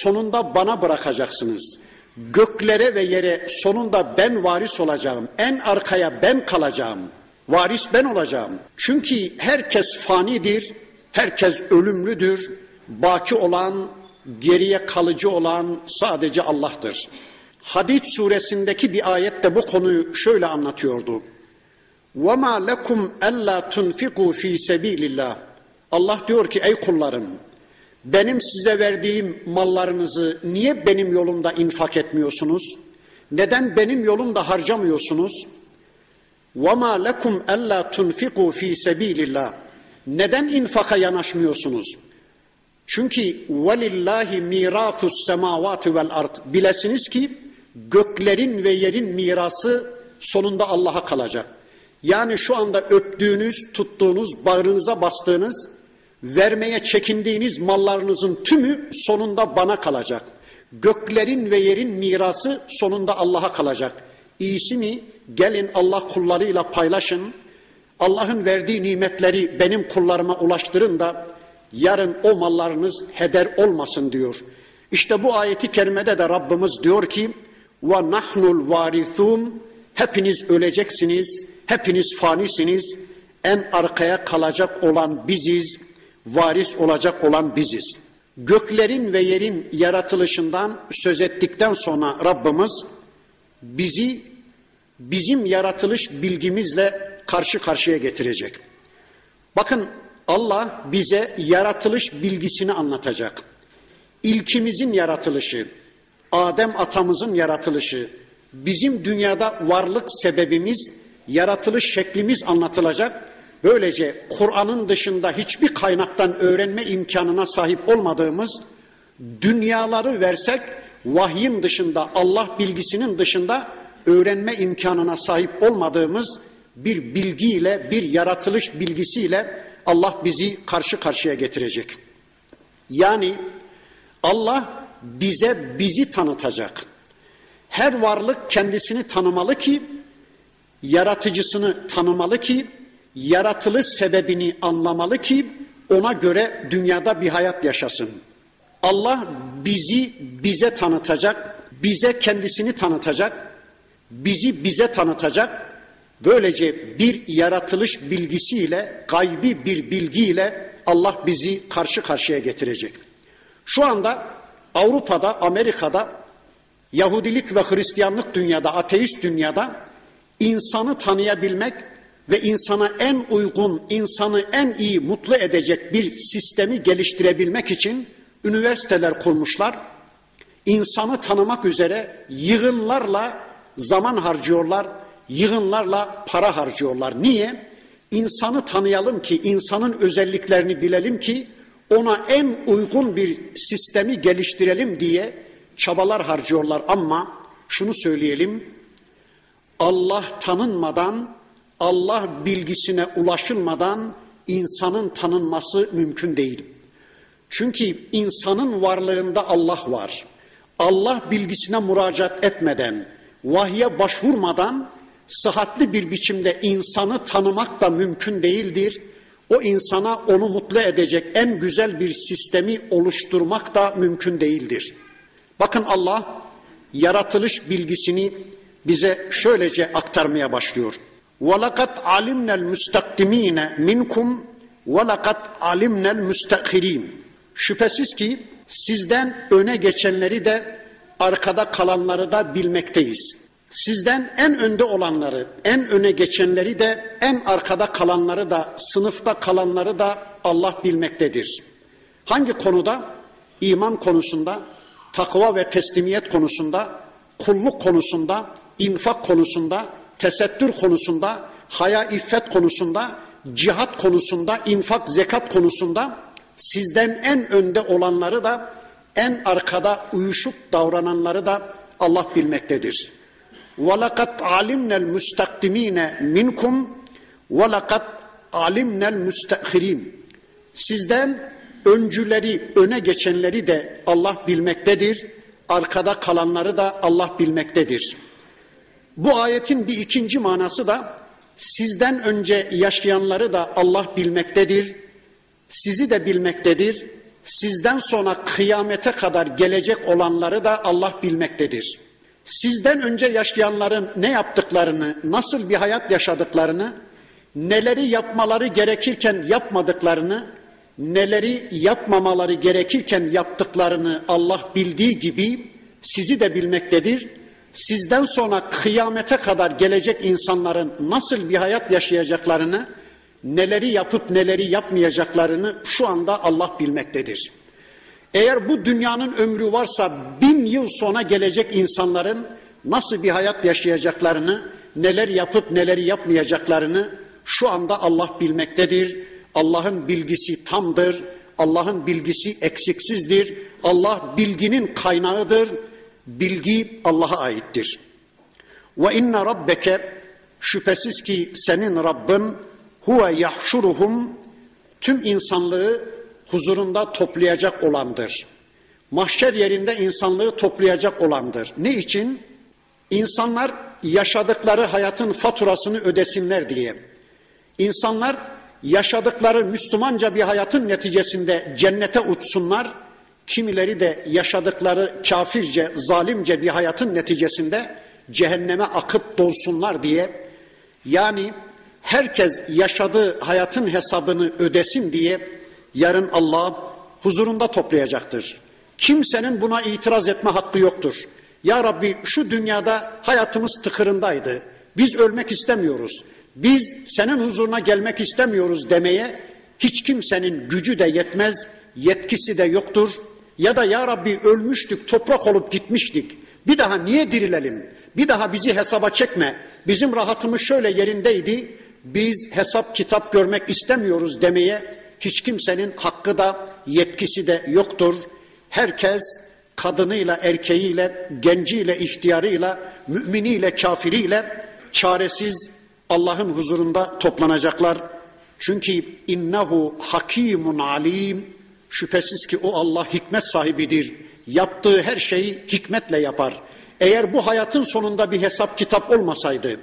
sonunda bana bırakacaksınız. Göklere ve yere sonunda ben varis olacağım. En arkaya ben kalacağım. Varis ben olacağım. Çünkü herkes fanidir, herkes ölümlüdür. Baki olan, geriye kalıcı olan sadece Allah'tır. Hadid suresindeki bir ayette bu konuyu şöyle anlatıyordu. وَمَا لَكُمْ أَلَّا تُنْفِقُوا ف۪ي سَب۪يلِ اللّٰهِ Allah diyor ki ey kullarım benim size verdiğim mallarınızı niye benim yolumda infak etmiyorsunuz? Neden benim yolumda harcamıyorsunuz? وَمَا لَكُمْ أَلَّا تُنْفِقُوا ف۪ي سَب۪يلِ اللّٰهِ Neden infaka yanaşmıyorsunuz? Çünkü وَلِلَّهِ مِيرَاتُ السَّمَاوَاتِ وَالْاَرْضِ Bilesiniz ki göklerin ve yerin mirası sonunda Allah'a kalacak. Yani şu anda öptüğünüz, tuttuğunuz, bağrınıza bastığınız, vermeye çekindiğiniz mallarınızın tümü sonunda bana kalacak. Göklerin ve yerin mirası sonunda Allah'a kalacak. İyisi mi? Gelin Allah kullarıyla paylaşın. Allah'ın verdiği nimetleri benim kullarıma ulaştırın da yarın o mallarınız heder olmasın diyor. İşte bu ayeti kerimede de Rabbimiz diyor ki ve nahnul varithun hepiniz öleceksiniz, hepiniz fanisiniz. En arkaya kalacak olan biziz, varis olacak olan biziz. Göklerin ve yerin yaratılışından söz ettikten sonra Rabbimiz bizi bizim yaratılış bilgimizle karşı karşıya getirecek. Bakın Allah bize yaratılış bilgisini anlatacak. İlkimizin yaratılışı, Adem atamızın yaratılışı, bizim dünyada varlık sebebimiz, yaratılış şeklimiz anlatılacak. Böylece Kur'an'ın dışında hiçbir kaynaktan öğrenme imkanına sahip olmadığımız dünyaları versek vahyin dışında Allah bilgisinin dışında öğrenme imkanına sahip olmadığımız bir bilgiyle bir yaratılış bilgisiyle Allah bizi karşı karşıya getirecek. Yani Allah bize bizi tanıtacak. Her varlık kendisini tanımalı ki yaratıcısını tanımalı ki yaratılış sebebini anlamalı ki ona göre dünyada bir hayat yaşasın. Allah bizi bize tanıtacak, bize kendisini tanıtacak, bizi bize tanıtacak. Böylece bir yaratılış bilgisiyle, gaybi bir bilgiyle Allah bizi karşı karşıya getirecek. Şu anda Avrupa'da, Amerika'da, Yahudilik ve Hristiyanlık dünyada, ateist dünyada insanı tanıyabilmek ve insana en uygun, insanı en iyi mutlu edecek bir sistemi geliştirebilmek için üniversiteler kurmuşlar. İnsanı tanımak üzere yığınlarla zaman harcıyorlar, yığınlarla para harcıyorlar. Niye? İnsanı tanıyalım ki, insanın özelliklerini bilelim ki ona en uygun bir sistemi geliştirelim diye çabalar harcıyorlar ama şunu söyleyelim. Allah tanınmadan Allah bilgisine ulaşılmadan insanın tanınması mümkün değil. Çünkü insanın varlığında Allah var. Allah bilgisine müracaat etmeden, vahye başvurmadan sıhhatli bir biçimde insanı tanımak da mümkün değildir. O insana onu mutlu edecek en güzel bir sistemi oluşturmak da mümkün değildir. Bakın Allah yaratılış bilgisini bize şöylece aktarmaya başlıyor. وَلَقَدْ عَلِمْنَا الْمُسْتَقْدِم۪ينَ مِنْكُمْ وَلَقَدْ عَلِمْنَا الْمُسْتَخِر۪ينَ Şüphesiz ki sizden öne geçenleri de arkada kalanları da bilmekteyiz. Sizden en önde olanları, en öne geçenleri de, en arkada kalanları da, sınıfta kalanları da Allah bilmektedir. Hangi konuda? İman konusunda, takva ve teslimiyet konusunda, kulluk konusunda, infak konusunda, tesettür konusunda, haya iffet konusunda, cihat konusunda, infak zekat konusunda sizden en önde olanları da en arkada uyuşup davrananları da Allah bilmektedir. وَلَقَدْ عَلِمْنَا الْمُسْتَقْدِم۪ينَ مِنْكُمْ وَلَقَدْ عَلِمْنَا الْمُسْتَأْخِر۪ينَ Sizden öncüleri, öne geçenleri de Allah bilmektedir. Arkada kalanları da Allah bilmektedir. Bu ayetin bir ikinci manası da sizden önce yaşayanları da Allah bilmektedir. Sizi de bilmektedir. Sizden sonra kıyamete kadar gelecek olanları da Allah bilmektedir. Sizden önce yaşayanların ne yaptıklarını, nasıl bir hayat yaşadıklarını, neleri yapmaları gerekirken yapmadıklarını, neleri yapmamaları gerekirken yaptıklarını Allah bildiği gibi sizi de bilmektedir. Sizden sonra kıyamete kadar gelecek insanların nasıl bir hayat yaşayacaklarını, neleri yapıp neleri yapmayacaklarını şu anda Allah bilmektedir. Eğer bu dünyanın ömrü varsa bin yıl sonra gelecek insanların nasıl bir hayat yaşayacaklarını, neler yapıp neleri yapmayacaklarını şu anda Allah bilmektedir. Allah'ın bilgisi tamdır. Allah'ın bilgisi eksiksizdir. Allah bilginin kaynağıdır. Bilgi Allah'a aittir. Ve inne rabbeke şüphesiz ki senin Rabbin huve yahşuruhum tüm insanlığı huzurunda toplayacak olandır. Mahşer yerinde insanlığı toplayacak olandır. Ne için? İnsanlar yaşadıkları hayatın faturasını ödesinler diye. İnsanlar yaşadıkları Müslümanca bir hayatın neticesinde cennete uçsunlar. Kimileri de yaşadıkları kafirce, zalimce bir hayatın neticesinde cehenneme akıp dolsunlar diye. Yani herkes yaşadığı hayatın hesabını ödesin diye yarın Allah huzurunda toplayacaktır. Kimsenin buna itiraz etme hakkı yoktur. Ya Rabbi şu dünyada hayatımız tıkırındaydı. Biz ölmek istemiyoruz. Biz senin huzuruna gelmek istemiyoruz demeye hiç kimsenin gücü de yetmez, yetkisi de yoktur. Ya da ya Rabbi ölmüştük, toprak olup gitmiştik. Bir daha niye dirilelim? Bir daha bizi hesaba çekme. Bizim rahatımız şöyle yerindeydi. Biz hesap kitap görmek istemiyoruz demeye hiç kimsenin hakkı da yetkisi de yoktur. Herkes kadınıyla, erkeğiyle, genciyle, ihtiyarıyla, müminiyle, kafiriyle çaresiz Allah'ın huzurunda toplanacaklar. Çünkü innehu hakimun alim. Şüphesiz ki o Allah hikmet sahibidir. Yaptığı her şeyi hikmetle yapar. Eğer bu hayatın sonunda bir hesap kitap olmasaydı,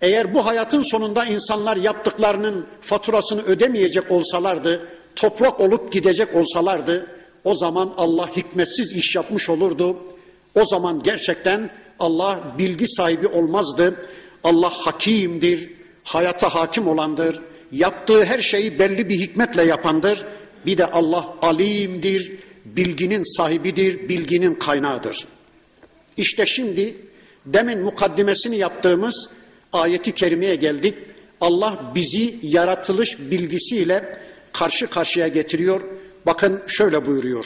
eğer bu hayatın sonunda insanlar yaptıklarının faturasını ödemeyecek olsalardı, toprak olup gidecek olsalardı, o zaman Allah hikmetsiz iş yapmış olurdu. O zaman gerçekten Allah bilgi sahibi olmazdı. Allah hakimdir, hayata hakim olandır. Yaptığı her şeyi belli bir hikmetle yapandır. Bir de Allah alimdir, bilginin sahibidir, bilginin kaynağıdır. İşte şimdi demin mukaddimesini yaptığımız ayeti kerimeye geldik. Allah bizi yaratılış bilgisiyle karşı karşıya getiriyor. Bakın şöyle buyuruyor.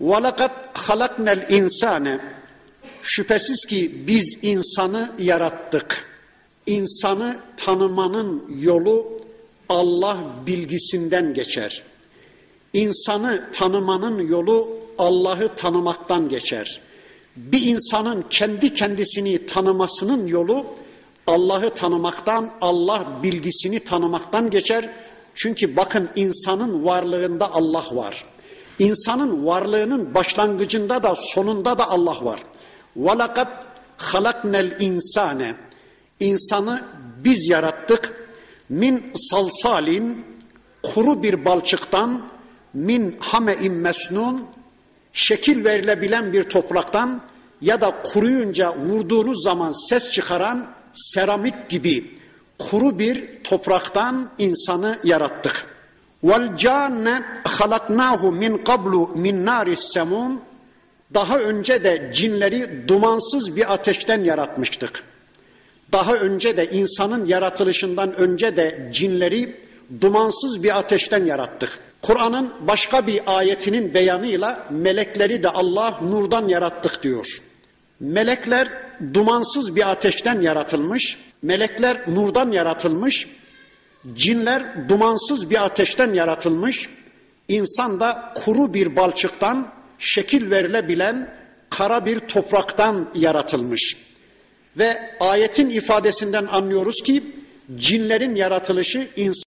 وَلَقَدْ خَلَقْنَا الْاِنْسَانَ Şüphesiz ki biz insanı yarattık. İnsanı tanımanın yolu Allah bilgisinden geçer. İnsanı tanımanın yolu Allah'ı tanımaktan geçer. Bir insanın kendi kendisini tanımasının yolu Allah'ı tanımaktan, Allah bilgisini tanımaktan geçer. Çünkü bakın insanın varlığında Allah var. İnsanın varlığının başlangıcında da sonunda da Allah var. وَلَقَدْ خَلَقْنَا الْاِنْسَانَ İnsanı biz yarattık. Min salsalin kuru bir balçıktan min hame'in mesnun şekil verilebilen bir topraktan ya da kuruyunca vurduğunuz zaman ses çıkaran seramik gibi kuru bir topraktan insanı yarattık. Vel canne halaknahu min qablu min naris semun daha önce de cinleri dumansız bir ateşten yaratmıştık. Daha önce de insanın yaratılışından önce de cinleri dumansız bir ateşten yarattık. Kur'an'ın başka bir ayetinin beyanıyla melekleri de Allah nurdan yarattık diyor. Melekler dumansız bir ateşten yaratılmış, melekler nurdan yaratılmış, cinler dumansız bir ateşten yaratılmış, insan da kuru bir balçıktan şekil verilebilen kara bir topraktan yaratılmış. Ve ayetin ifadesinden anlıyoruz ki cinlerin yaratılışı insan